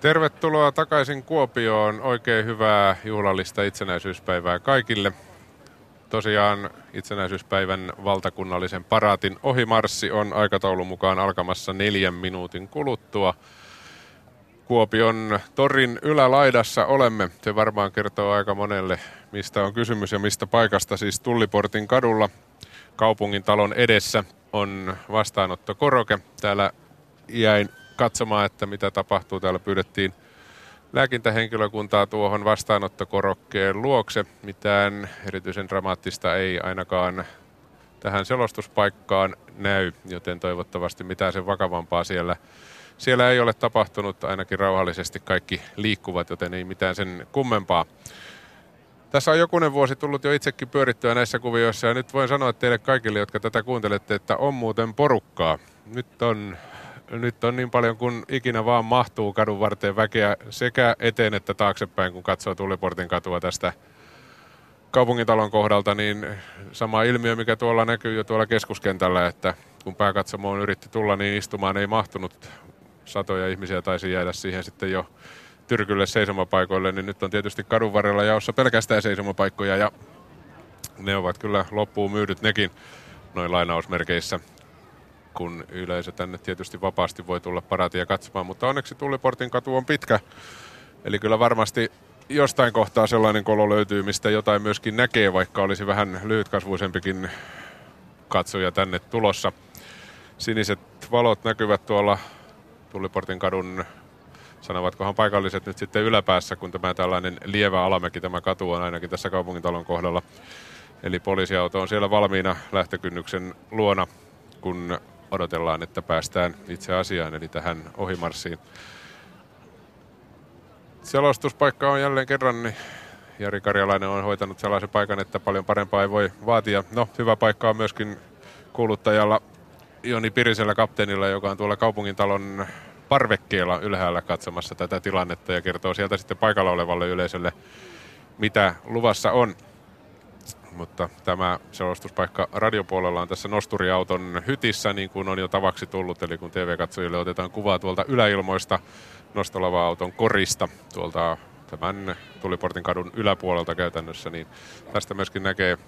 Tervetuloa takaisin Kuopioon. Oikein hyvää juhlallista itsenäisyyspäivää kaikille. Tosiaan itsenäisyyspäivän valtakunnallisen paraatin ohimarssi on aikataulun mukaan alkamassa neljän minuutin kuluttua. Kuopion torin ylälaidassa olemme. Se varmaan kertoo aika monelle, mistä on kysymys ja mistä paikasta. Siis Tulliportin kadulla kaupungin talon edessä on vastaanottokoroke. Täällä jäin katsomaan, että mitä tapahtuu. Täällä pyydettiin lääkintähenkilökuntaa tuohon vastaanottokorokkeen luokse. Mitään erityisen dramaattista ei ainakaan tähän selostuspaikkaan näy, joten toivottavasti mitään sen vakavampaa siellä, siellä ei ole tapahtunut. Ainakin rauhallisesti kaikki liikkuvat, joten ei mitään sen kummempaa. Tässä on jokunen vuosi tullut jo itsekin pyörittyä näissä kuvioissa ja nyt voin sanoa teille kaikille, jotka tätä kuuntelette, että on muuten porukkaa. Nyt on nyt on niin paljon kuin ikinä vaan mahtuu kadun varteen väkeä sekä eteen että taaksepäin, kun katsoo Tuliportin katua tästä kaupungintalon kohdalta, niin sama ilmiö, mikä tuolla näkyy jo tuolla keskuskentällä, että kun pääkatsomoon yritti tulla, niin istumaan ei mahtunut. Satoja ihmisiä taisi jäädä siihen sitten jo tyrkylle seisomapaikoille, niin nyt on tietysti kadun varrella jaossa pelkästään seisomapaikkoja ja ne ovat kyllä loppuun myydyt nekin noin lainausmerkeissä kun yleisö tänne tietysti vapaasti voi tulla paratia katsomaan, mutta onneksi Tulliportin katu on pitkä. Eli kyllä varmasti jostain kohtaa sellainen kolo löytyy, mistä jotain myöskin näkee, vaikka olisi vähän lyhytkasvuisempikin katsoja tänne tulossa. Siniset valot näkyvät tuolla Tulliportin kadun, sanovatkohan paikalliset nyt sitten yläpäässä, kun tämä tällainen lievä alamäki tämä katu on ainakin tässä kaupungintalon kohdalla. Eli poliisiauto on siellä valmiina lähtökynnyksen luona, kun odotellaan, että päästään itse asiaan, eli tähän ohimarssiin. Selostuspaikka on jälleen kerran, niin Jari Karjalainen on hoitanut sellaisen paikan, että paljon parempaa ei voi vaatia. No, hyvä paikka on myöskin kuuluttajalla Joni Pirisellä kapteenilla, joka on tuolla kaupungintalon parvekkeella ylhäällä katsomassa tätä tilannetta ja kertoo sieltä sitten paikalla olevalle yleisölle, mitä luvassa on mutta tämä selostuspaikka radiopuolella on tässä nosturiauton hytissä, niin kuin on jo tavaksi tullut. Eli kun TV-katsojille otetaan kuvaa tuolta yläilmoista nostolava-auton korista, tuolta tämän Tuliportin kadun yläpuolelta käytännössä, niin tästä myöskin näkee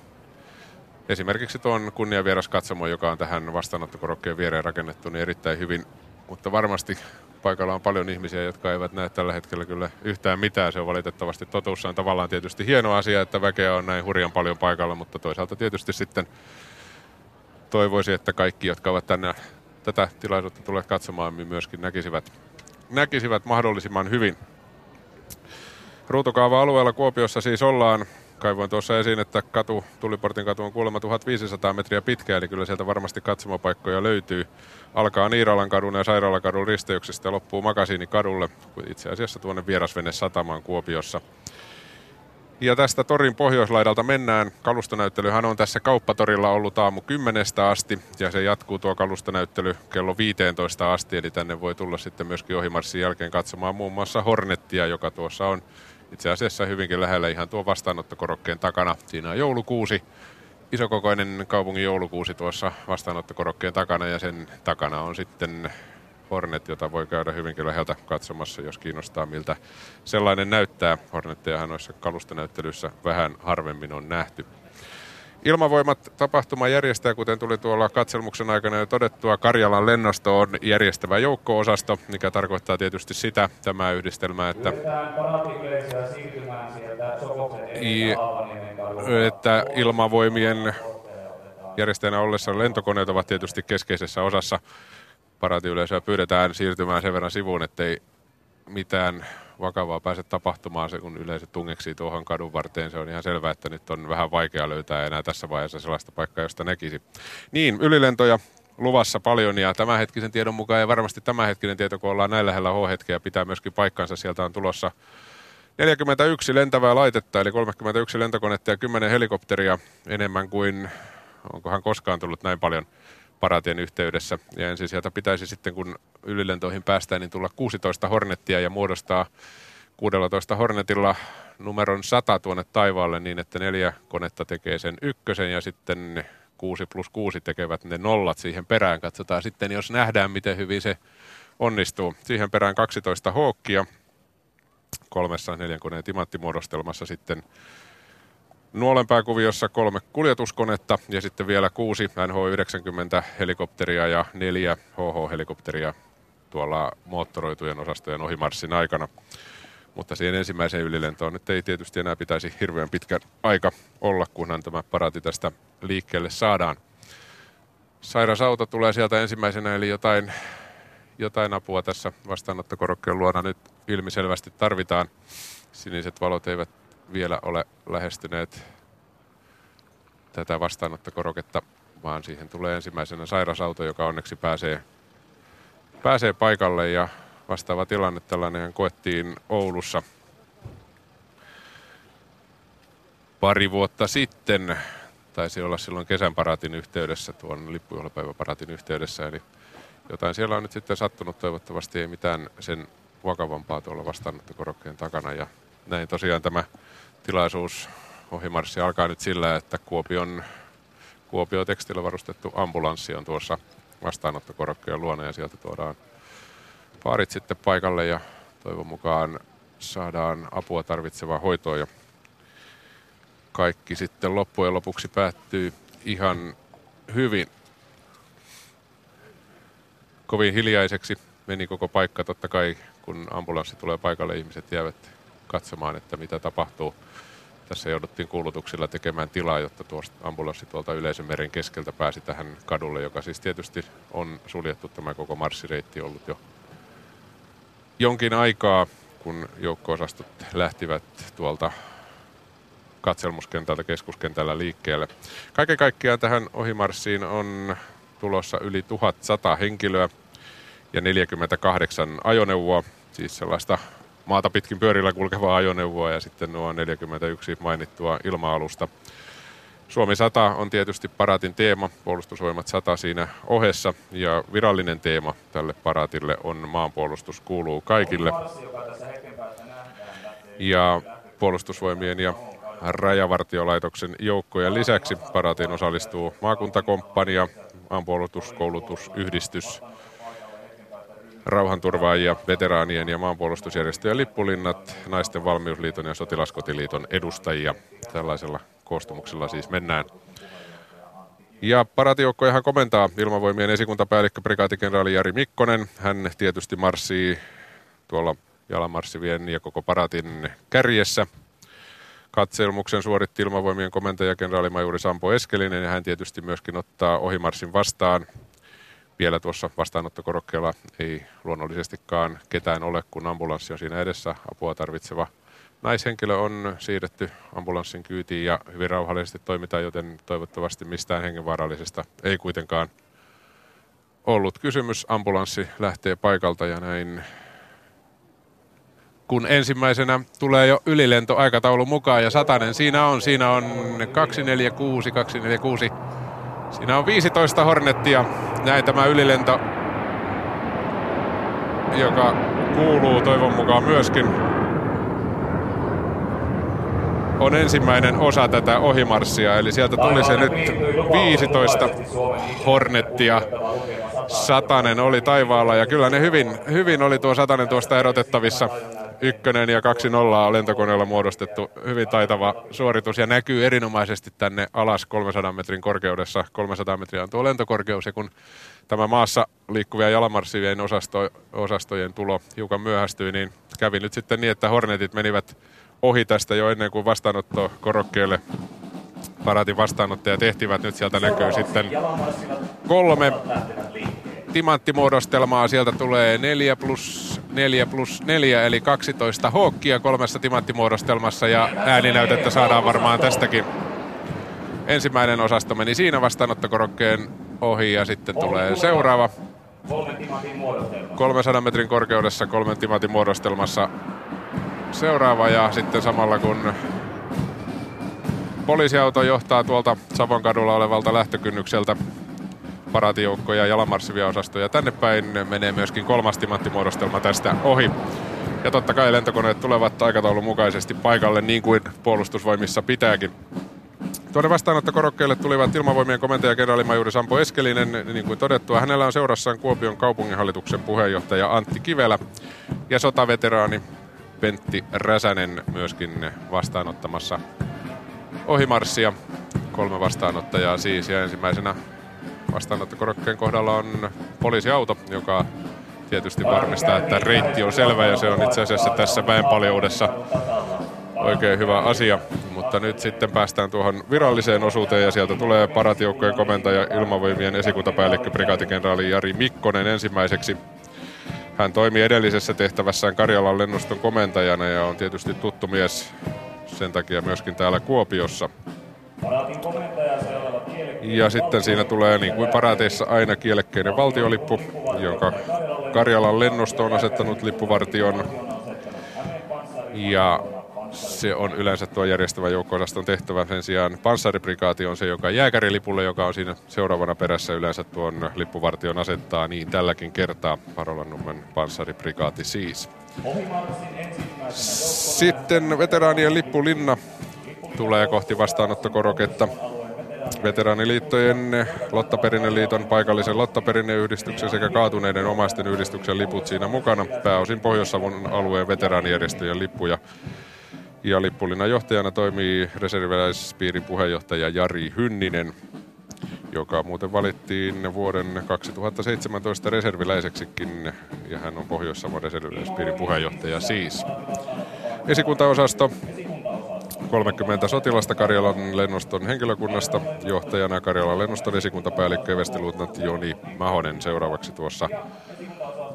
esimerkiksi tuon kunniavieras katsomo, joka on tähän vastaanottokorokkeen viereen rakennettu, niin erittäin hyvin. Mutta varmasti paikalla on paljon ihmisiä, jotka eivät näe tällä hetkellä kyllä yhtään mitään. Se on valitettavasti totuus. on tavallaan tietysti hieno asia, että väkeä on näin hurjan paljon paikalla, mutta toisaalta tietysti sitten toivoisi, että kaikki, jotka ovat tänne tätä tilaisuutta tulleet katsomaan, niin myöskin näkisivät, näkisivät mahdollisimman hyvin. Ruutukaava-alueella Kuopiossa siis ollaan kaivoin tuossa esiin, että katu, Tuliportin katu on kuulemma 1500 metriä pitkä, eli kyllä sieltä varmasti katsomapaikkoja löytyy. Alkaa Niiralan kadun ja Sairaalakadun risteyksestä ja loppuu Makasiinikadulle, itse asiassa tuonne Vierasvene satamaan Kuopiossa. Ja tästä torin pohjoislaidalta mennään. Kalustonäyttelyhän on tässä kauppatorilla ollut aamu 10 asti ja se jatkuu tuo kalustonäyttely kello 15 asti. Eli tänne voi tulla sitten myöskin ohimarssin jälkeen katsomaan muun muassa Hornettia, joka tuossa on itse asiassa hyvinkin lähellä ihan tuo vastaanottokorokkeen takana. Siinä on joulukuusi, isokokoinen kaupungin joulukuusi tuossa vastaanottokorokkeen takana ja sen takana on sitten Hornet, jota voi käydä hyvinkin läheltä katsomassa, jos kiinnostaa miltä sellainen näyttää. Hornettejahan noissa kalustonäyttelyissä vähän harvemmin on nähty. Ilmavoimat tapahtuma järjestää, kuten tuli tuolla katselmuksen aikana jo todettua, Karjalan lennosto on järjestävä joukko-osasto, mikä tarkoittaa tietysti sitä, tämä yhdistelmä, että, että ilmavoimien järjestäjänä ollessa lentokoneet ovat tietysti keskeisessä osassa. Paraatiyleisöä pyydetään siirtymään sen verran sivuun, ettei mitään vakavaa pääse tapahtumaan se, kun yleisö tungeksii tuohon kadun varteen. Se on ihan selvää, että nyt on vähän vaikea löytää enää tässä vaiheessa sellaista paikkaa, josta näkisi. Niin, ylilentoja luvassa paljon ja tämänhetkisen tiedon mukaan ja varmasti tämänhetkinen tieto, kun ollaan näin lähellä H-hetkeä, pitää myöskin paikkansa. Sieltä on tulossa 41 lentävää laitetta, eli 31 lentokonetta ja 10 helikopteria enemmän kuin, onkohan koskaan tullut näin paljon – paratien yhteydessä. Ja ensin sieltä pitäisi sitten, kun ylilentoihin päästään, niin tulla 16 Hornettia ja muodostaa 16 Hornetilla numeron 100 tuonne taivaalle niin, että neljä konetta tekee sen ykkösen ja sitten 6 plus 6 tekevät ne nollat siihen perään. Katsotaan sitten, jos nähdään, miten hyvin se onnistuu. Siihen perään 12 hookkia kolmessa neljän koneen timanttimuodostelmassa sitten Nuolenpääkuviossa kolme kuljetuskonetta ja sitten vielä kuusi NH-90 helikopteria ja neljä HH-helikopteria tuolla moottoroitujen osastojen ohimarssin aikana. Mutta siihen ensimmäiseen ylilentoon nyt ei tietysti enää pitäisi hirveän pitkä aika olla, kunhan tämä paraati tästä liikkeelle saadaan. Sairasauto tulee sieltä ensimmäisenä, eli jotain, jotain apua tässä vastaanottokorokkeen luona nyt ilmiselvästi tarvitaan. Siniset valot eivät vielä ole lähestyneet tätä vastaanottokoroketta, vaan siihen tulee ensimmäisenä sairasauto, joka onneksi pääsee, pääsee paikalle ja vastaava tilanne tällainen koettiin Oulussa pari vuotta sitten. Taisi olla silloin kesän paraatin yhteydessä, tuon lippujuhlapäiväparaatin yhteydessä. Eli jotain siellä on nyt sitten sattunut. Toivottavasti ei mitään sen vakavampaa tuolla vastaanottokorokkeen takana. Ja näin tosiaan tämä tilaisuus ohimarssi alkaa nyt sillä, että Kuopion, Kuopio tekstillä varustettu ambulanssi on tuossa vastaanottokorokkeen luona ja sieltä tuodaan paarit sitten paikalle ja toivon mukaan saadaan apua tarvitsevaa hoitoa ja kaikki sitten loppujen lopuksi päättyy ihan hyvin. Kovin hiljaiseksi meni koko paikka totta kai, kun ambulanssi tulee paikalle, ihmiset jäävät katsomaan, että mitä tapahtuu. Tässä jouduttiin kuulutuksilla tekemään tilaa, jotta tuosta ambulanssi tuolta yleisömeren keskeltä pääsi tähän kadulle, joka siis tietysti on suljettu tämä koko marssireitti ollut jo jonkin aikaa, kun joukko-osastot lähtivät tuolta katselmuskentältä keskuskentällä liikkeelle. Kaiken kaikkiaan tähän ohimarssiin on tulossa yli 1100 henkilöä ja 48 ajoneuvoa, siis sellaista maata pitkin pyörillä kulkevaa ajoneuvoa ja sitten nuo 41 mainittua ilma-alusta. Suomi 100 on tietysti paraatin teema, puolustusvoimat 100 siinä ohessa ja virallinen teema tälle paraatille on maanpuolustus kuuluu kaikille. Ja puolustusvoimien ja Rajavartiolaitoksen joukkojen lisäksi paraatiin osallistuu maakuntakomppania, maanpuolustuskoulutusyhdistys, rauhanturvaajia, veteraanien ja maanpuolustusjärjestöjen lippulinnat, naisten valmiusliiton ja sotilaskotiliiton edustajia. Tällaisella koostumuksella siis mennään. Ja paratijoukkojahan komentaa ilmavoimien esikuntapäällikkö prikaatikenraali Jari Mikkonen. Hän tietysti marssii tuolla jalamarssivien ja koko paratin kärjessä. Katselmuksen suoritti ilmavoimien komentaja kenraalimajuri Sampo Eskelinen ja hän tietysti myöskin ottaa ohimarssin vastaan vielä tuossa vastaanottokorokkeella ei luonnollisestikaan ketään ole, kun ambulanssi on siinä edessä apua tarvitseva naishenkilö on siirretty ambulanssin kyytiin ja hyvin rauhallisesti toimitaan, joten toivottavasti mistään hengenvaarallisesta ei kuitenkaan ollut kysymys. Ambulanssi lähtee paikalta ja näin kun ensimmäisenä tulee jo ylilento aikataulu mukaan ja satanen siinä on. Siinä on 246, 246 Siinä on 15 Hornettia. Näin tämä ylilento, joka kuuluu toivon mukaan myöskin, on ensimmäinen osa tätä ohimarssia. Eli sieltä tuli se nyt 15 Hornettia. Satanen oli taivaalla ja kyllä ne hyvin, hyvin oli tuo Satanen tuosta erotettavissa ykkönen ja 2-0 lentokoneella muodostettu hyvin taitava suoritus ja näkyy erinomaisesti tänne alas 300 metrin korkeudessa. 300 metriä on tuo lentokorkeus ja kun tämä maassa liikkuvia jalamarssivien osasto, osastojen tulo hiukan myöhästyi, niin kävi nyt sitten niin, että Hornetit menivät ohi tästä jo ennen kuin vastaanotto korokkeelle paraatin vastaanottaja tehtivät. Nyt sieltä näkyy sitten kolme timanttimuodostelmaa. Sieltä tulee 4 plus 4 plus 4 eli 12 hookkia kolmessa timanttimuodostelmassa ja ääninäytettä saadaan varmaan tästäkin. Ensimmäinen osasto meni siinä vastaanottokorokkeen ohi ja sitten tulee seuraava. 300 metrin korkeudessa kolmen timantin muodostelmassa seuraava ja sitten samalla kun poliisiauto johtaa tuolta Savonkadulla olevalta lähtökynnykseltä paraatijoukkoja ja jalamarssivia osastoja tänne päin. Menee myöskin kolmas timanttimuodostelma tästä ohi. Ja totta kai lentokoneet tulevat aikataulun mukaisesti paikalle niin kuin puolustusvoimissa pitääkin. Tuonne vastaanottokorokkeelle tulivat ilmavoimien komentaja kenraalimajuri Sampo Eskelinen, niin kuin todettua. Hänellä on seurassaan Kuopion kaupunginhallituksen puheenjohtaja Antti Kivelä ja sotaveteraani Pentti Räsänen myöskin vastaanottamassa ohimarssia. Kolme vastaanottajaa siis ja ensimmäisenä vastaanottokorokkeen kohdalla on poliisiauto, joka tietysti varmistaa, että reitti on selvä ja se on itse asiassa tässä väenpaljoudessa oikein hyvä asia. Mutta nyt sitten päästään tuohon viralliseen osuuteen ja sieltä tulee paratiukkojen komentaja ilmavoimien esikuntapäällikkö brigadikenraali Jari Mikkonen ensimmäiseksi. Hän toimi edellisessä tehtävässään Karjalan lennoston komentajana ja on tietysti tuttu mies sen takia myöskin täällä Kuopiossa. Ja sitten siinä tulee niin kuin paraateissa aina kielekkeinen valtiolippu, jonka Karjalan lennosto on asettanut lippuvartion. Ja se on yleensä tuo järjestävä joukko-osaston tehtävä. Sen sijaan panssariprikaati on se, joka jääkärilipulle, joka on siinä seuraavana perässä yleensä tuon lippuvartion asettaa. Niin tälläkin kertaa Parolannummen panssariprikaati siis. Sitten veteraanien lippulinna tulee kohti vastaanottokoroketta. Veteraaniliittojen, Lottaperinneliiton, paikallisen Lottaperinneyhdistyksen sekä kaatuneiden omaisten yhdistyksen liput siinä mukana. Pääosin Pohjois-Savon alueen veteraanijärjestöjen lippuja. Ja lippulinnan johtajana toimii reserviläispiirin puheenjohtaja Jari Hynninen, joka muuten valittiin vuoden 2017 reserviläiseksikin, ja hän on Pohjois-Savon reserviläispiirin puheenjohtaja siis. Esikuntaosasto 30 sotilasta Karjalan lennoston henkilökunnasta. Johtajana Karjalan lennoston esikuntapäällikkö Vestiluutnantti Joni Mahonen seuraavaksi tuossa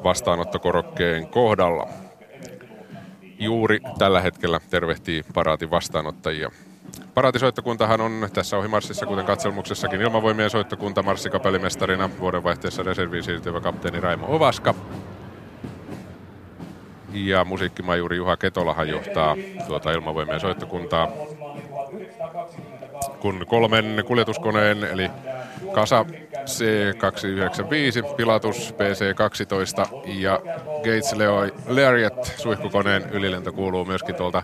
vastaanottokorokkeen kohdalla. Juuri tällä hetkellä tervehtii paraatin vastaanottajia. Paraatisoittokuntahan on tässä ohimarssissa, kuten katselmuksessakin, ilmavoimien soittokunta marssikapellimestarina vuodenvaihteessa reserviin siirtyvä kapteeni Raimo Ovaska. Ja musiikkimajuri Juha Ketolahan johtaa tuota ilmavoimien soittokuntaa. Kun kolmen kuljetuskoneen, eli Kasa C295, Pilatus PC12 ja Gates Leo Lariat suihkukoneen ylilento kuuluu myöskin tuolta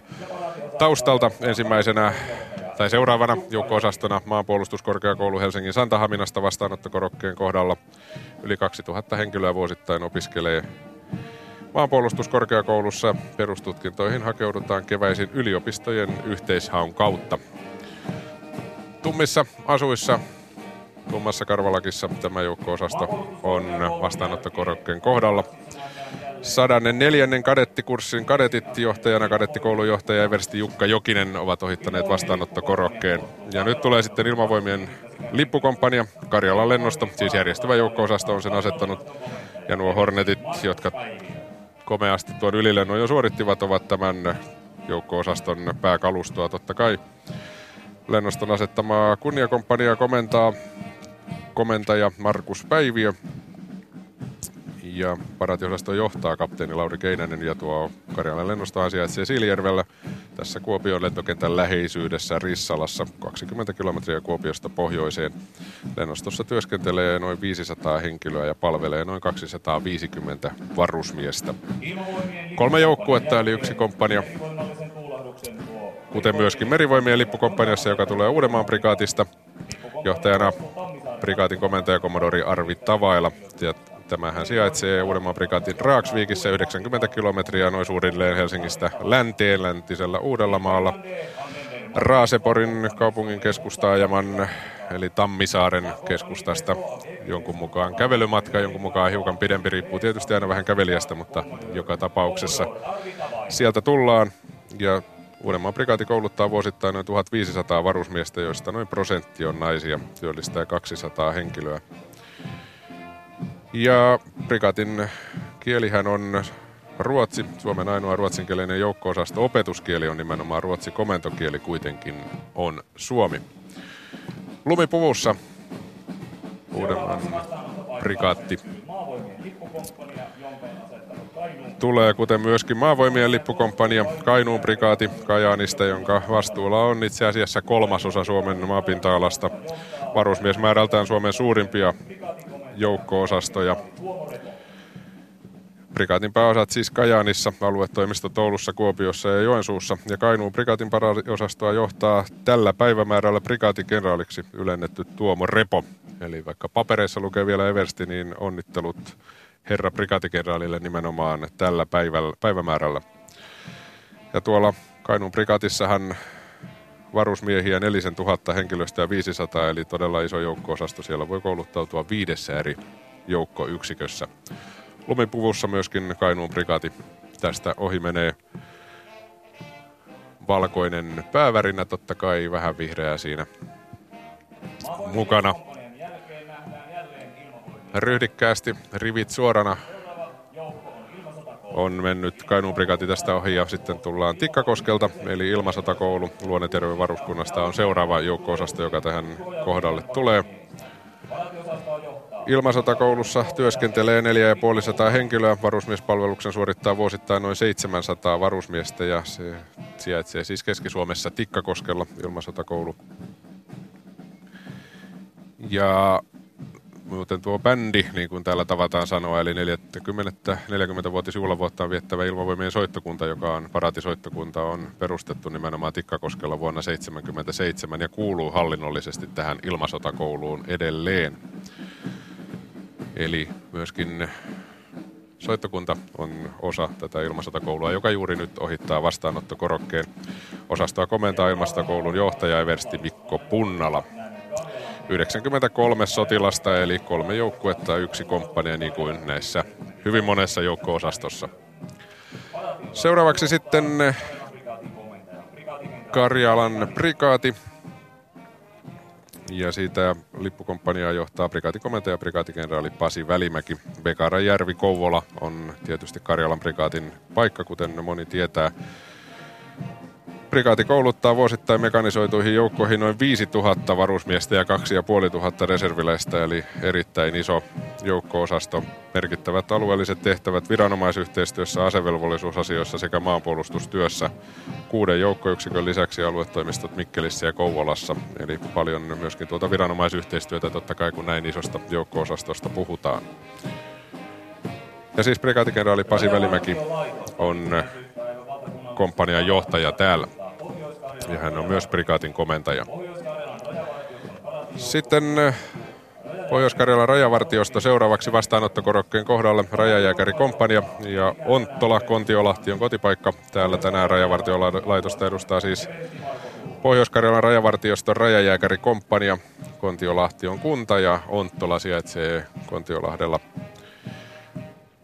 taustalta ensimmäisenä tai seuraavana joukko-osastona maanpuolustuskorkeakoulu Helsingin Santahaminasta vastaanottokorokkeen kohdalla. Yli 2000 henkilöä vuosittain opiskelee maanpuolustuskorkeakoulussa. Perustutkintoihin hakeudutaan keväisin yliopistojen yhteishaun kautta. Tummissa asuissa tummassa Karvalakissa tämä joukko-osasto on vastaanottokorokkeen kohdalla. 104. kadettikurssin kadetit johtajana kadettikoulujohtaja Eversti Jukka Jokinen ovat ohittaneet vastaanottokorokkeen. Ja nyt tulee sitten ilmavoimien lippukomppania, Karjalan lennosto, siis järjestävä joukko-osasto on sen asettanut. Ja nuo Hornetit, jotka komeasti tuon ylilennon jo suorittivat, ovat tämän joukko-osaston pääkalustoa totta kai. Lennoston asettamaa kunniakomppania komentaa komentaja Markus Päiviö. Ja paratiosasto johtaa kapteeni Lauri Keinänen ja tuo Karjalan lennosto sijaitsee Siilijärvellä tässä Kuopion lentokentän läheisyydessä Rissalassa 20 kilometriä Kuopiosta pohjoiseen. Lennostossa työskentelee noin 500 henkilöä ja palvelee noin 250 varusmiestä. Kolme joukkuetta eli yksi komppania kuten myöskin Merivoimien lippukomppaniassa, joka tulee Uudenmaan prikaatista. Johtajana prikaatin komentaja Komodori Arvi Tavaila. Tämähän sijaitsee Uudenmaan prikaatin Raaksviikissä 90 kilometriä noin suunnilleen Helsingistä länteen läntisellä Uudellamaalla. Raaseporin kaupungin keskustaajaman eli Tammisaaren keskustasta jonkun mukaan kävelymatka, jonkun mukaan hiukan pidempi, riippuu tietysti aina vähän kävelijästä, mutta joka tapauksessa sieltä tullaan ja Uudenmaan prikaati kouluttaa vuosittain noin 1500 varusmiestä, joista noin prosentti on naisia, työllistää 200 henkilöä. Ja prikaatin kielihän on ruotsi, Suomen ainoa ruotsinkielinen joukko-osasto. Opetuskieli on nimenomaan ruotsi, komentokieli kuitenkin on suomi. Lumipuvussa Uudenmaan prikaatti tulee, kuten myöskin maavoimien lippukomppania Kainuun prikaati Kajaanista, jonka vastuulla on itse asiassa kolmasosa Suomen maapinta-alasta. Varusmiesmäärältään Suomen suurimpia joukko-osastoja. Prikaatin pääosat siis Kajaanissa, aluetoimisto Toulussa, Kuopiossa ja Joensuussa. Ja Kainuun prikaatin paraosastoa johtaa tällä päivämäärällä prikaatikenraaliksi ylennetty Tuomo Repo. Eli vaikka papereissa lukee vielä Eversti, niin onnittelut herra prikaatikenraalille nimenomaan tällä päivällä, päivämäärällä. Ja tuolla Kainuun prikaatissahan varusmiehiä 4000 henkilöstöä 500, eli todella iso joukko-osasto. Siellä voi kouluttautua viidessä eri joukkoyksikössä. Lumipuvussa myöskin Kainuun prikaati tästä ohi menee valkoinen päävärinä, totta kai vähän vihreää siinä mukana. Ryhdikkäästi, rivit suorana on mennyt Kainuun prikati tästä ohi ja sitten tullaan Tikkakoskelta, eli Ilmasotakoulu Luonneterveyden varuskunnasta on seuraava joukko-osasto, joka tähän kohdalle tulee. Ilmasotakoulussa työskentelee 4500 henkilöä. Varusmiespalveluksen suorittaa vuosittain noin 700 varusmiestä ja se sijaitsee siis Keski-Suomessa Tikkakoskella ilmasotakoulu. Ja muuten tuo bändi, niin kuin täällä tavataan sanoa, eli 40, 40 juhlavuottaan viettävä ilmavoimien soittokunta, joka on paratisoittokunta, on perustettu nimenomaan Tikkakoskella vuonna 1977 ja kuuluu hallinnollisesti tähän ilmasotakouluun edelleen. Eli myöskin soittokunta on osa tätä ilmasotakoulua, joka juuri nyt ohittaa vastaanottokorokkeen. Osastoa komentaa ilmasotakoulun johtaja Eversti Mikko Punnala. 93 sotilasta, eli kolme joukkuetta, yksi komppania, niin kuin näissä hyvin monessa joukko-osastossa. Seuraavaksi sitten Karjalan prikaati. Ja siitä lippukomppaniaa johtaa prikaatikomentaja prikaatikenraali Pasi Välimäki. Bekara Järvi Kouvola on tietysti Karjalan prikaatin paikka, kuten moni tietää. Prikaati kouluttaa vuosittain mekanisoituihin joukkoihin noin 5000 varusmiestä ja 2500 reserviläistä, eli erittäin iso joukko-osasto. Merkittävät alueelliset tehtävät viranomaisyhteistyössä, asevelvollisuusasioissa sekä maanpuolustustyössä. Kuuden joukkoyksikön lisäksi aluetoimistot Mikkelissä ja Kouvolassa. Eli paljon myöskin tuota viranomaisyhteistyötä totta kai, kun näin isosta joukko-osastosta puhutaan. Ja siis prikaatikenraali Pasi Välimäki on komppanian johtaja täällä ja hän on myös prikaatin komentaja. Sitten eh, Pohjois-Karjalan rajavartiosto seuraavaksi vastaanottokorokkeen kohdalle rajajääkärikomppania ja Onttola Kontiolahti on kotipaikka. Täällä tänään rajavartiolaitosta edustaa siis Pohjois-Karjalan rajavartioston rajajääkärikomppania. Kontiolahti on kunta ja Onttola sijaitsee Kontiolahdella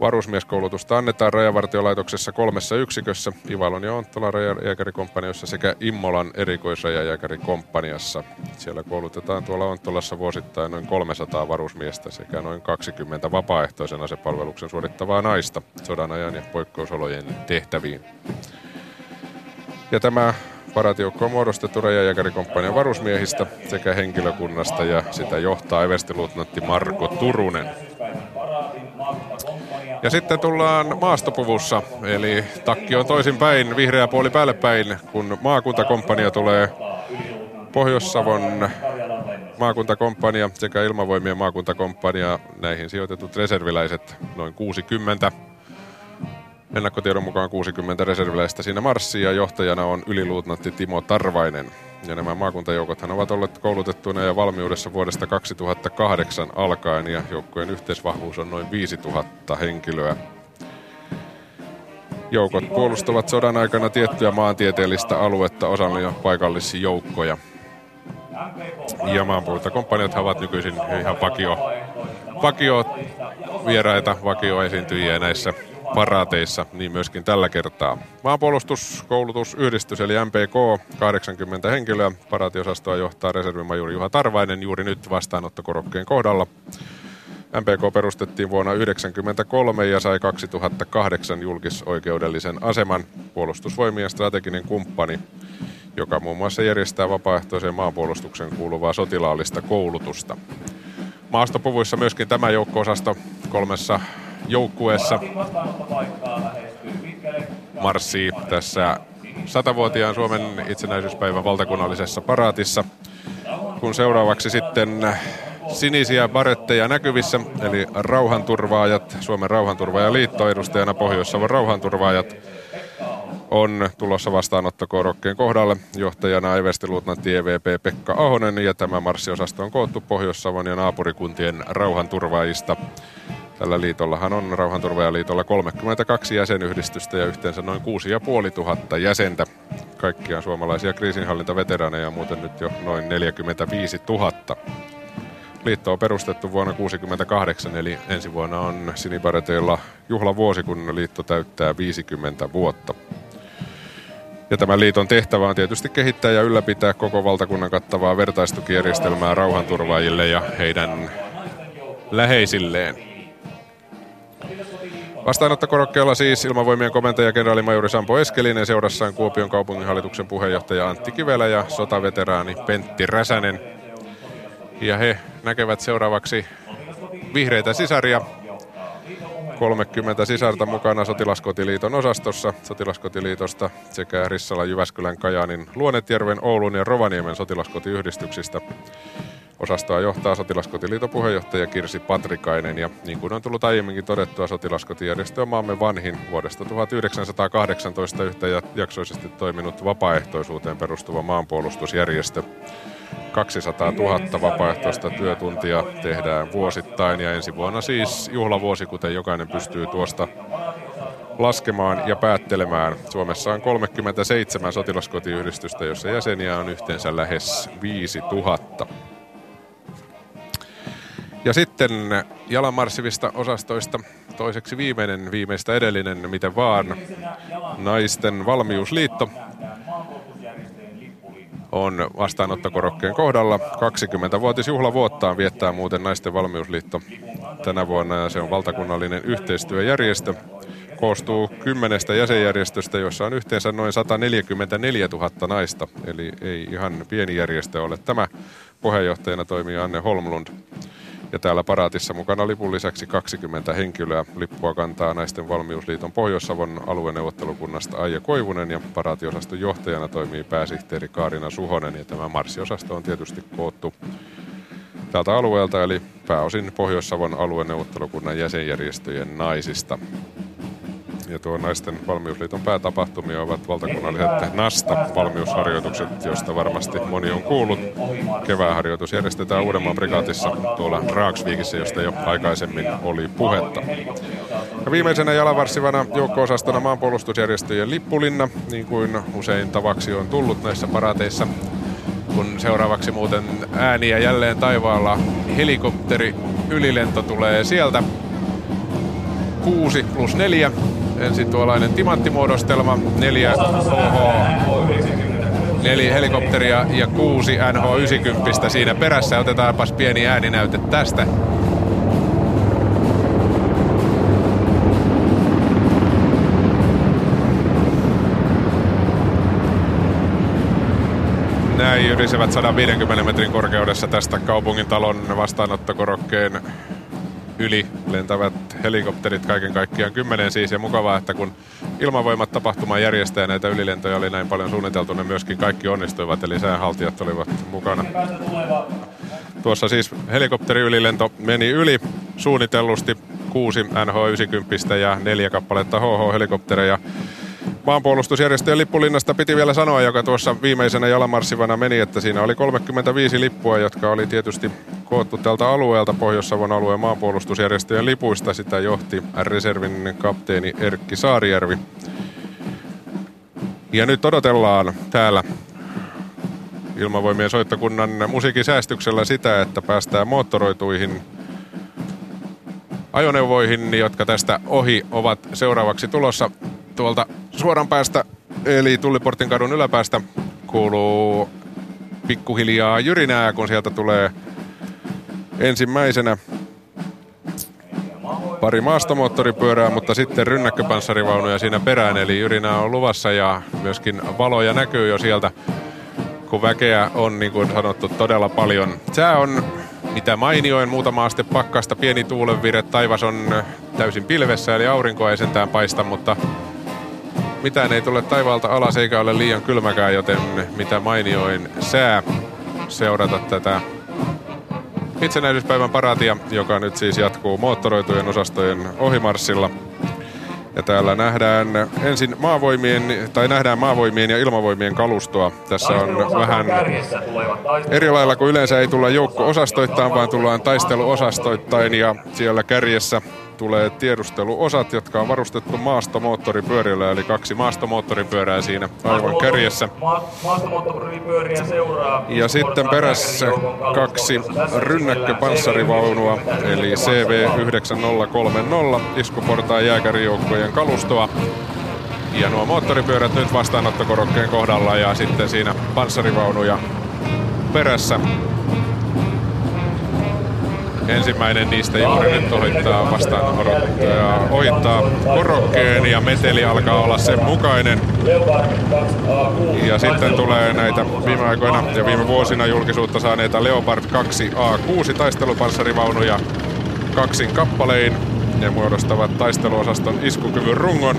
Varusmieskoulutusta annetaan Rajavartiolaitoksessa kolmessa yksikössä, Ivalon ja Onttolan rajajääkärikomppaniassa sekä Immolan erikoisrajajääkärikomppaniassa. Siellä koulutetaan tuolla Onttolassa vuosittain noin 300 varusmiestä sekä noin 20 vapaaehtoisen asepalveluksen suorittavaa naista sodan ajan ja poikkeusolojen tehtäviin. Ja tämä Paratiukko on muodostettu rajajääkärikomppanian varusmiehistä sekä henkilökunnasta ja sitä johtaa everstiluutnantti Marko Turunen. Ja sitten tullaan maastopuvussa, eli takki on toisinpäin, vihreä puoli päälle päin, kun maakuntakomppania tulee Pohjois-Savon maakuntakomppania sekä ilmavoimien maakuntakomppania. Näihin sijoitetut reserviläiset noin 60. Ennakkotiedon mukaan 60 reserviläistä siinä marssii ja johtajana on yliluutnantti Timo Tarvainen. Ja nämä maakuntajoukothan ovat olleet koulutettuina ja valmiudessa vuodesta 2008 alkaen ja joukkojen yhteisvahvuus on noin 5000 henkilöä. Joukot puolustavat sodan aikana tiettyä maantieteellistä aluetta osallisia paikallisia joukkoja. Ja maanpuolustakomppaniat ovat nykyisin ihan vakio, vakio vieraita, vakioesiintyjiä näissä paraateissa, niin myöskin tällä kertaa. Maanpuolustuskoulutusyhdistys eli MPK, 80 henkilöä. Paraatiosastoa johtaa reservimajuri Juha Tarvainen juuri nyt vastaanottokorokkeen kohdalla. MPK perustettiin vuonna 1993 ja sai 2008 julkisoikeudellisen aseman puolustusvoimien strateginen kumppani, joka muun muassa järjestää vapaaehtoiseen maanpuolustuksen kuuluvaa sotilaallista koulutusta. Maastopuvuissa myöskin tämä joukko-osasto kolmessa joukkueessa. Marssii tässä satavuotiaan Suomen itsenäisyyspäivän valtakunnallisessa paraatissa, kun seuraavaksi sitten sinisiä baretteja näkyvissä, eli rauhanturvaajat, Suomen rauhanturvaajaliitto edustajana Pohjois-Savon rauhanturvaajat on tulossa vastaanottokorokkeen kohdalle. Johtajana Everstiluutnantti EVP Pekka Ahonen ja tämä marssiosasto on koottu Pohjois-Savon ja naapurikuntien rauhanturvaajista Tällä liitollahan on Rauhanturvajaliitolla 32 jäsenyhdistystä ja yhteensä noin 6500 jäsentä. Kaikkiaan suomalaisia kriisinhallintaveteraaneja muuten nyt jo noin 45 000. Liitto on perustettu vuonna 1968, eli ensi vuonna on Sinibareteilla juhlavuosi, kun liitto täyttää 50 vuotta. Ja tämän liiton tehtävä on tietysti kehittää ja ylläpitää koko valtakunnan kattavaa vertaistukijärjestelmää rauhanturvaajille ja heidän läheisilleen. Vastaanottokorokkeella siis ilmavoimien komentaja kenraalimajori Sampo Eskelinen seurassaan Kuopion kaupunginhallituksen puheenjohtaja Antti Kivelä ja sotaveteraani Pentti Räsänen. Ja he näkevät seuraavaksi vihreitä sisaria 30 sisarta mukana Sotilaskotiliiton osastossa Sotilaskotiliitosta sekä Rissala, Jyväskylän, Kajaanin, Luonetjärven, Oulun ja Rovaniemen sotilaskotiyhdistyksistä. Osastoa johtaa Sotilaskotiliiton puheenjohtaja Kirsi Patrikainen ja niin kuin on tullut aiemminkin todettua, Sotilaskotijärjestö on maamme vanhin vuodesta 1918 yhtäjaksoisesti toiminut vapaaehtoisuuteen perustuva maanpuolustusjärjestö. 200 000 vapaaehtoista työtuntia tehdään vuosittain ja ensi vuonna siis juhlavuosi, kuten jokainen pystyy tuosta laskemaan ja päättelemään. Suomessa on 37 sotilaskotiyhdistystä, jossa jäseniä on yhteensä lähes 5000. Ja sitten jalanmarssivista osastoista toiseksi viimeinen, viimeistä edellinen, miten vaan, naisten valmiusliitto on vastaanottokorokkeen kohdalla. 20-vuotisjuhlavuottaan viettää muuten Naisten valmiusliitto tänä vuonna ja se on valtakunnallinen yhteistyöjärjestö. Koostuu kymmenestä jäsenjärjestöstä, joissa on yhteensä noin 144 000 naista, eli ei ihan pieni järjestö ole. Tämä puheenjohtajana toimii Anne Holmlund. Ja täällä paraatissa mukana lipun lisäksi 20 henkilöä. Lippua kantaa Naisten valmiusliiton Pohjois-Savon alueneuvottelukunnasta Aija Koivunen ja paraatiosaston johtajana toimii pääsihteeri Kaarina Suhonen. Ja tämä marssiosasto on tietysti koottu tältä alueelta, eli pääosin Pohjois-Savon alueneuvottelukunnan jäsenjärjestöjen naisista. Ja tuo naisten valmiusliiton päätapahtumia ovat valtakunnalliset NASTA-valmiusharjoitukset, joista varmasti moni on kuullut. Kevääharjoitus järjestetään Uudenmaan prikaatissa tuolla Raaksviikissä, josta jo aikaisemmin oli puhetta. Ja viimeisenä jalavarssivana joukko-osastona maanpuolustusjärjestöjen lippulinna, niin kuin usein tavaksi on tullut näissä parateissa kun seuraavaksi muuten ääniä jälleen taivaalla helikopteri ylilento tulee sieltä. 6 plus 4 ensin tuollainen timanttimuodostelma, neljä HH neljä helikopteria ja kuusi NH90 siinä perässä. Otetaanpas pieni ääninäyte tästä. Näin ylisivät 150 metrin korkeudessa tästä kaupungin talon vastaanottokorokkeen yli lentävät helikopterit kaiken kaikkiaan kymmenen siis. Ja mukavaa, että kun ilmavoimat tapahtuma järjestää näitä ylilentoja oli näin paljon suunniteltu, ne myöskin kaikki onnistuivat, eli säänhaltijat olivat mukana. Tuossa siis helikopteriylilento meni yli suunnitellusti kuusi NH90 ja neljä kappaletta HH-helikoptereja maanpuolustusjärjestöjen lippulinnasta piti vielä sanoa, joka tuossa viimeisenä jalamarssivana meni, että siinä oli 35 lippua, jotka oli tietysti koottu tältä alueelta, Pohjois-Savon alueen maanpuolustusjärjestöjen lipuista. Sitä johti reservin kapteeni Erkki Saarijärvi. Ja nyt odotellaan täällä ilmavoimien soittokunnan musiikin säästyksellä sitä, että päästään moottoroituihin ajoneuvoihin, jotka tästä ohi ovat seuraavaksi tulossa tuolta suoran päästä, eli Tulliportin kadun yläpäästä, kuuluu pikkuhiljaa jyrinää, kun sieltä tulee ensimmäisenä pari maastomoottoripyörää, mutta sitten rynnäkköpanssarivaunuja siinä perään, eli jyrinää on luvassa ja myöskin valoja näkyy jo sieltä, kun väkeä on niin kuin sanottu todella paljon. Sää on mitä mainioin, muutama aste pakkasta, pieni tuulenvire, taivas on täysin pilvessä, eli aurinko ei sentään paista, mutta mitään ei tule taivaalta alas eikä ole liian kylmäkään, joten mitä mainioin sää seurata tätä itsenäisyyspäivän paraatia, joka nyt siis jatkuu moottoroitujen osastojen ohimarssilla. Ja täällä nähdään ensin maavoimien, tai nähdään maavoimien ja ilmavoimien kalustoa. Tässä on vähän eri lailla kuin yleensä ei tulla joukko-osastoittain, vaan tullaan taisteluosastoittain ja siellä kärjessä tulee tiedusteluosat, jotka on varustettu maastomoottoripyörillä, eli kaksi maastomoottoripyörää siinä aivan kärjessä. Ja sitten perässä kaksi rynnäkköpanssarivaunua, eli CV9030 iskuportaan jääkärijoukkojen kalustoa. Ja nuo moottoripyörät nyt vastaanottokorokkeen kohdalla ja sitten siinä panssarivaunuja perässä Ensimmäinen niistä juuri nyt ohittaa vastaan odottaja, ohittaa korokkeen ja meteli alkaa olla sen mukainen. Ja sitten tulee näitä viime aikoina ja viime vuosina julkisuutta saaneita Leopard 2A6 taistelupanssarivaunuja kaksin kappalein. Ne muodostavat taisteluosaston iskukyvyn rungon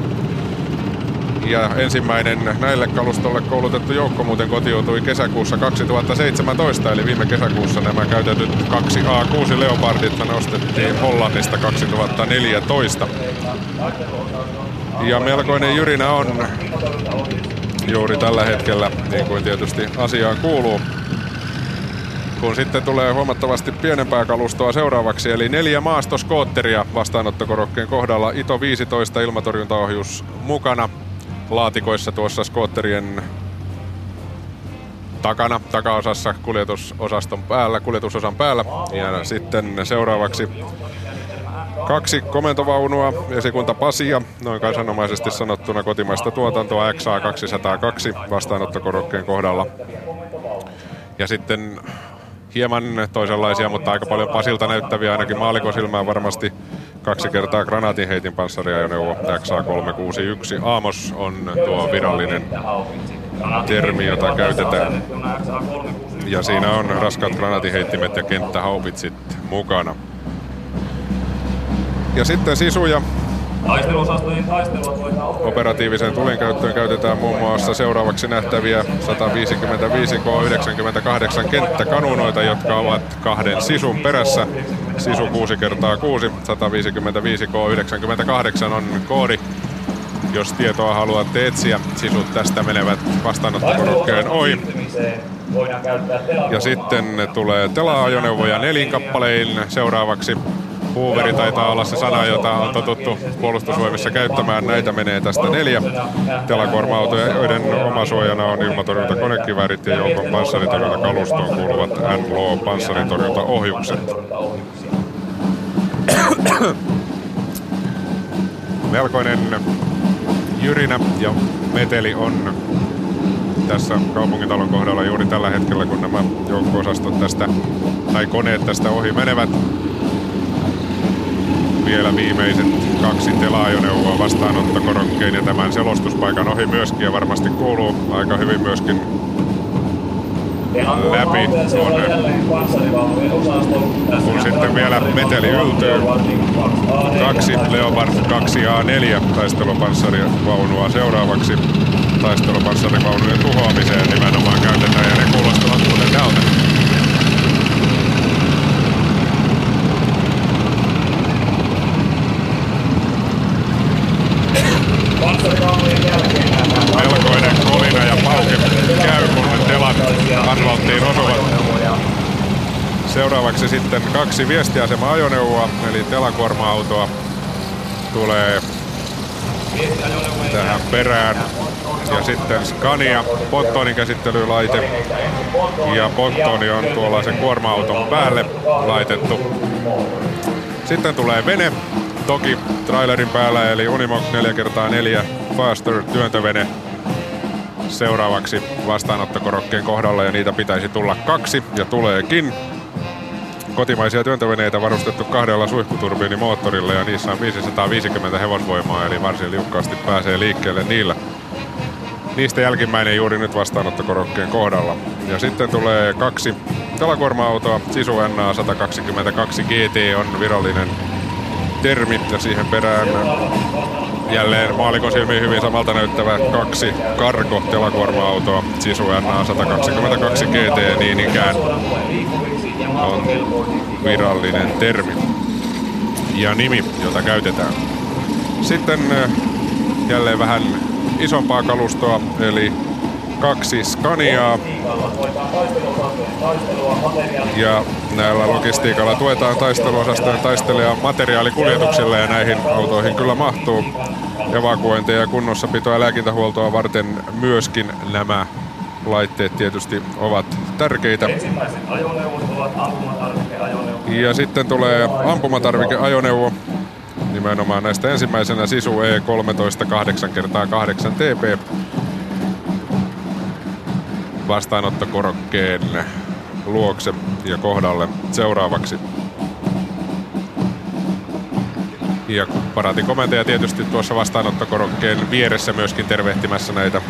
ja ensimmäinen näille kalustolle koulutettu joukko muuten kotiutui kesäkuussa 2017, eli viime kesäkuussa nämä käytetyt kaksi A6 Leopardit nostettiin Hollannista 2014. Ja melkoinen jyrinä on juuri tällä hetkellä, niin kuin tietysti asiaan kuuluu. Kun sitten tulee huomattavasti pienempää kalustoa seuraavaksi, eli neljä maastoskootteria vastaanottokorokkeen kohdalla. Ito 15 ilmatorjuntaohjus mukana laatikoissa tuossa skootterien takana, takaosassa kuljetusosaston päällä, kuljetusosan päällä. Ja sitten seuraavaksi kaksi komentovaunua, esikunta Pasia, noin kansanomaisesti sanottuna kotimaista tuotantoa XA202 vastaanottokorokkeen kohdalla. Ja sitten hieman toisenlaisia, mutta aika paljon Pasilta näyttäviä ainakin maalikosilmään varmasti kaksi kertaa granaatinheitin panssariajoneuvo XA361. Aamos on tuo virallinen termi, jota käytetään. Ja siinä on raskaat granaatinheittimet ja kenttähaupitsit mukana. Ja sitten sisuja Operatiiviseen tulin käyttöön käytetään muun muassa seuraavaksi nähtäviä 155 K98 kenttäkanunoita, jotka ovat kahden sisun perässä. Sisu 6 kertaa 6 155 K98 on koodi, jos tietoa haluatte etsiä. Sisut tästä menevät vastaanottokorokkeen ohi. Ja sitten tulee tela-ajoneuvoja nelinkappalein seuraavaksi Hooveri taitaa olla se sana, jota on totuttu puolustusvoimissa käyttämään. Näitä menee tästä neljä telakuorma-autoja, joiden omasuojana on ilmatorjunta konekiväärit ja joukon panssaritorjunta kalustoon kuuluvat NLO panssaritorjuntaohjukset. Melkoinen jyrinä ja meteli on tässä kaupungitalon kohdalla juuri tällä hetkellä, kun nämä joukko-osastot tästä tai koneet tästä ohi menevät. Vielä viimeiset kaksi telaajoneuvoa vastaanottokorokkeen ja tämän selostuspaikan ohi myöskin ja varmasti kuuluu aika hyvin myöskin läpi tuonne. Kun sitten vielä meteli yltyy. Kaksi Leopard 2A4 taistelupanssarivaunua seuraavaksi taistelupanssarivaunujen tuhoamiseen nimenomaan käytetään ja ne kuulostavat muuten tältä. Melkoinen kolina ja pauke käy, kun telat asfalttiin osuvat. Seuraavaksi sitten kaksi viestiasema-ajoneuvoa, eli telakuorma-autoa tulee tähän perään. Ja sitten Scania, Pontonin käsittelylaite. Ja Pontoni on tuollaisen kuorma-auton päälle laitettu. Sitten tulee vene, toki trailerin päällä, eli Unimog 4x4 Faster työntövene seuraavaksi vastaanottokorokkeen kohdalla ja niitä pitäisi tulla kaksi ja tuleekin. Kotimaisia työntöveneitä varustettu kahdella suihkuturbiinimoottorilla ja niissä on 550 hevosvoimaa eli varsin liukkaasti pääsee liikkeelle niillä. Niistä jälkimmäinen juuri nyt vastaanottokorokkeen kohdalla. Ja sitten tulee kaksi telakuorma-autoa. Sisu NA 122 GT on virallinen termi ja siihen perään jälleen maalikon silmiin hyvin samalta näyttävä kaksi karko telakuorma-autoa. Sisu NA 122 GT niin ikään on virallinen termi ja nimi, jota käytetään. Sitten äh, jälleen vähän isompaa kalustoa, eli kaksi Scaniaa ja näillä logistiikalla tuetaan taisteluosastojen taistelijaa materiaalikuljetuksilla ja näihin autoihin kyllä mahtuu. Evakuointeja ja kunnossapitoa ja lääkintähuoltoa varten myöskin nämä laitteet tietysti ovat tärkeitä. Ja sitten tulee ampumatarvikeajoneuvo, nimenomaan näistä ensimmäisenä Sisu E13 8x8 TP vastaanottokorokkeen luokse ja kohdalle seuraavaksi. Ja paraatikomentaja tietysti tuossa vastaanottokorokkeen vieressä myöskin tervehtimässä näitä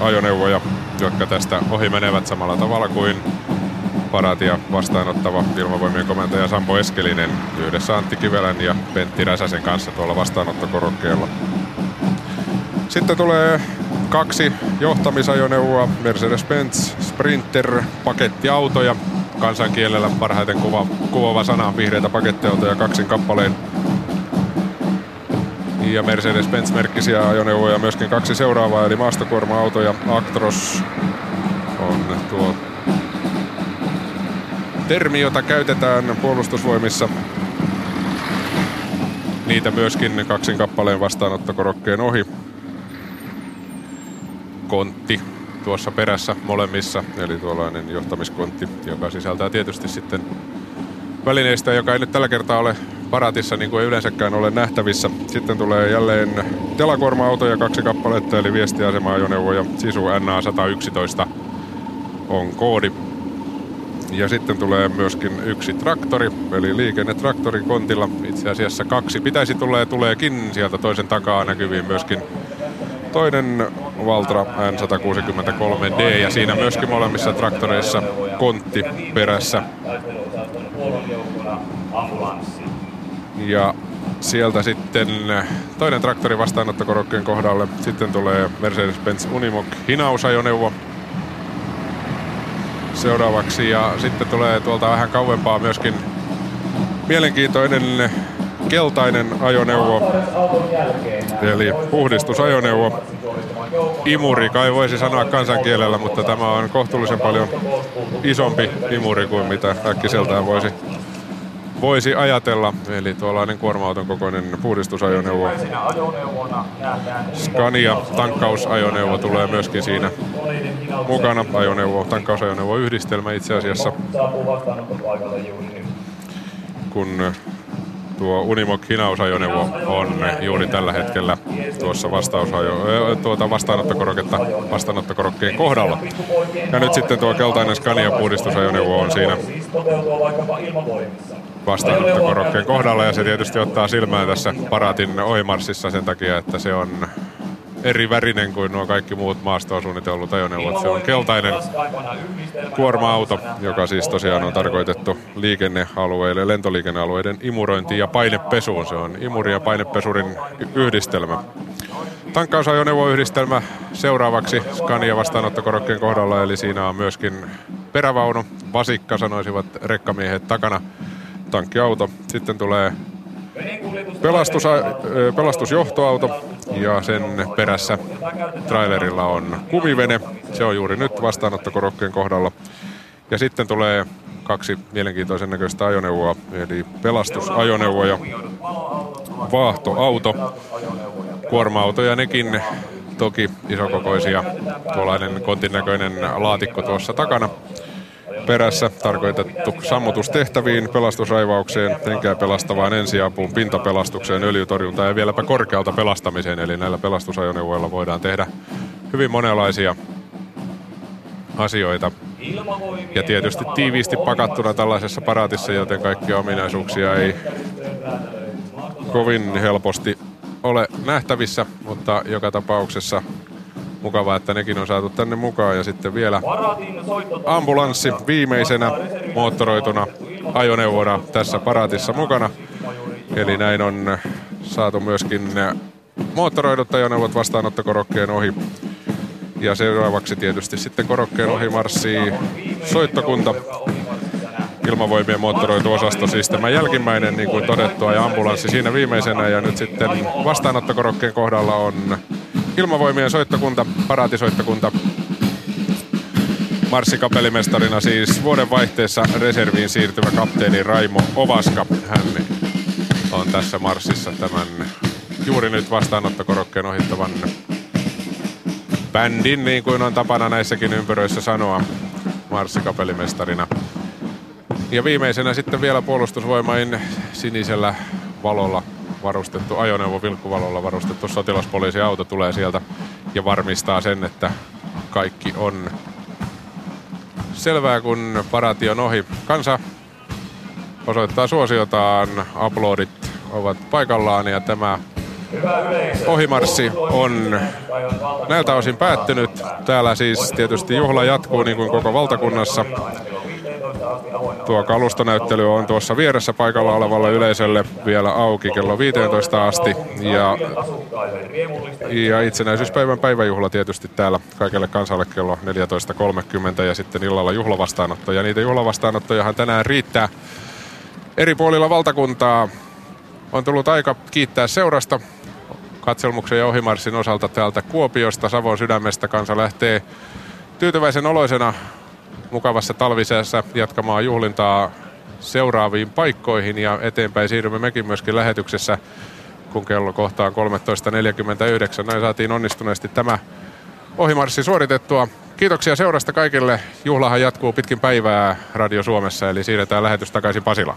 ajoneuvoja, jotka tästä ohi menevät samalla tavalla kuin paraatia vastaanottava ilmavoimien komentaja Sampo Eskelinen yhdessä Antti Kivelän ja Pentti Räsäsen kanssa tuolla vastaanottokorokkeella. Sitten tulee kaksi johtamisajoneuvoa, Mercedes-Benz Sprinter pakettiautoja. Kansankielellä parhaiten kuva, kuvaava sana on vihreitä pakettiautoja kaksin kappaleen. Ja Mercedes-Benz-merkkisiä ajoneuvoja myöskin kaksi seuraavaa, eli maastokuorma-autoja. Actros on tuo termi, jota käytetään puolustusvoimissa. Niitä myöskin kaksin kappaleen vastaanottokorokkeen ohi kontti tuossa perässä molemmissa, eli tuollainen johtamiskontti, joka sisältää tietysti sitten välineistä, joka ei nyt tällä kertaa ole paratissa niin kuin ei yleensäkään ole nähtävissä. Sitten tulee jälleen telakuorma-autoja kaksi kappaletta, eli viestiasema-ajoneuvo ja Sisu NA111 on koodi. Ja sitten tulee myöskin yksi traktori, eli liikennetraktori kontilla. Itse asiassa kaksi pitäisi tulee tuleekin sieltä toisen takaa näkyviin myöskin toinen Valtra N163D ja siinä myöskin molemmissa traktoreissa kontti perässä. Ja sieltä sitten toinen traktori vastaanottokorokkeen kohdalle. Sitten tulee Mercedes-Benz Unimog hinausajoneuvo seuraavaksi. Ja sitten tulee tuolta vähän kauempaa myöskin mielenkiintoinen keltainen ajoneuvo, eli puhdistusajoneuvo. Imuri, kai voisi sanoa kansankielellä, mutta tämä on kohtuullisen paljon isompi imuri kuin mitä äkkiseltään voisi voisi ajatella. Eli tuollainen kuorma-auton kokoinen puhdistusajoneuvo. Scania tankkausajoneuvo tulee myöskin siinä mukana. Ajoneuvo, tankkausajoneuvo yhdistelmä itse asiassa. Kun tuo Unimog hinausajoneuvo on juuri tällä hetkellä tuossa vastausajo, tuota vastaanottokoroketta vastaanottokorokkeen kohdalla. Ja nyt sitten tuo keltainen Scania puhdistusajoneuvo on siinä vastaanottokorokkeen kohdalla ja se tietysti ottaa silmään tässä paraatin ohimarssissa sen takia, että se on eri värinen kuin nuo kaikki muut maastoon suunnitellut ajoneuvot. Se on keltainen kuorma-auto, joka siis tosiaan on tarkoitettu liikennealueille, lentoliikennealueiden imurointiin ja painepesuun. Se on imuri- ja painepesurin yhdistelmä. Tankkausajoneuvoyhdistelmä seuraavaksi Scania vastaanottokorokkeen kohdalla, eli siinä on myöskin perävaunu, vasikka sanoisivat rekkamiehet takana, tankkiauto. Sitten tulee Pelastus, pelastusjohtoauto ja sen perässä trailerilla on kumivene. Se on juuri nyt vastaanottokorokkeen kohdalla. Ja sitten tulee kaksi mielenkiintoisen näköistä ajoneuvoa, eli pelastusajoneuvo ja vaahtoauto. Kuorma-autoja nekin toki isokokoisia. Tuollainen kontin näköinen laatikko tuossa takana perässä tarkoitettu sammutustehtäviin, pelastusraivaukseen, henkeä pelastavaan ensiapuun, pintapelastukseen, öljytorjuntaan ja vieläpä korkealta pelastamiseen. Eli näillä pelastusajoneuvoilla voidaan tehdä hyvin monenlaisia asioita. Ja tietysti tiiviisti pakattuna tällaisessa paraatissa, joten kaikkia ominaisuuksia ei kovin helposti ole nähtävissä, mutta joka tapauksessa Mukavaa, että nekin on saatu tänne mukaan. Ja sitten vielä ambulanssi viimeisenä moottoroituna ajoneuvona tässä paraatissa mukana. Eli näin on saatu myöskin moottoroidut ajoneuvot vastaanottokorokkeen ohi. Ja seuraavaksi tietysti sitten korokkeen ohi marssii soittokunta, ilmavoimien moottoroituosasto, siis tämä jälkimmäinen niin kuin todettua ja ambulanssi siinä viimeisenä ja nyt sitten vastaanottokorokkeen kohdalla on ilmavoimien soittokunta, paraatisoittokunta. Marssikapellimestarina siis vuoden vaihteessa reserviin siirtyvä kapteeni Raimo Ovaska. Hän on tässä marssissa tämän juuri nyt vastaanottokorokkeen ohittavan bändin, niin kuin on tapana näissäkin ympyröissä sanoa, marssikapellimestarina. Ja viimeisenä sitten vielä puolustusvoimain sinisellä valolla varustettu ajoneuvo, vilkkuvalolla varustettu sotilaspoliisiauto tulee sieltä ja varmistaa sen, että kaikki on selvää, kun paraati on ohi. Kansa osoittaa suosiotaan, aplodit ovat paikallaan ja tämä ohimarssi on näiltä osin päättynyt. Täällä siis tietysti juhla jatkuu niin kuin koko valtakunnassa. Tuo kalustonäyttely on tuossa vieressä paikalla olevalle yleisölle vielä auki kello 15 asti. Ja, ja itsenäisyyspäivän päiväjuhla tietysti täällä kaikelle kansalle kello 14.30 ja sitten illalla juhlavastaanotto. Ja niitä juhlavastaanottojahan tänään riittää eri puolilla valtakuntaa. On tullut aika kiittää seurasta katselmuksen ja ohimarssin osalta täältä Kuopiosta, Savon sydämestä. Kansa lähtee tyytyväisen oloisena mukavassa talvisessa jatkamaan juhlintaa seuraaviin paikkoihin ja eteenpäin siirrymme mekin myöskin lähetyksessä, kun kello kohtaan 13.49. Näin saatiin onnistuneesti tämä ohimarssi suoritettua. Kiitoksia seurasta kaikille. Juhlahan jatkuu pitkin päivää Radio Suomessa, eli siirretään lähetys takaisin Pasilaan.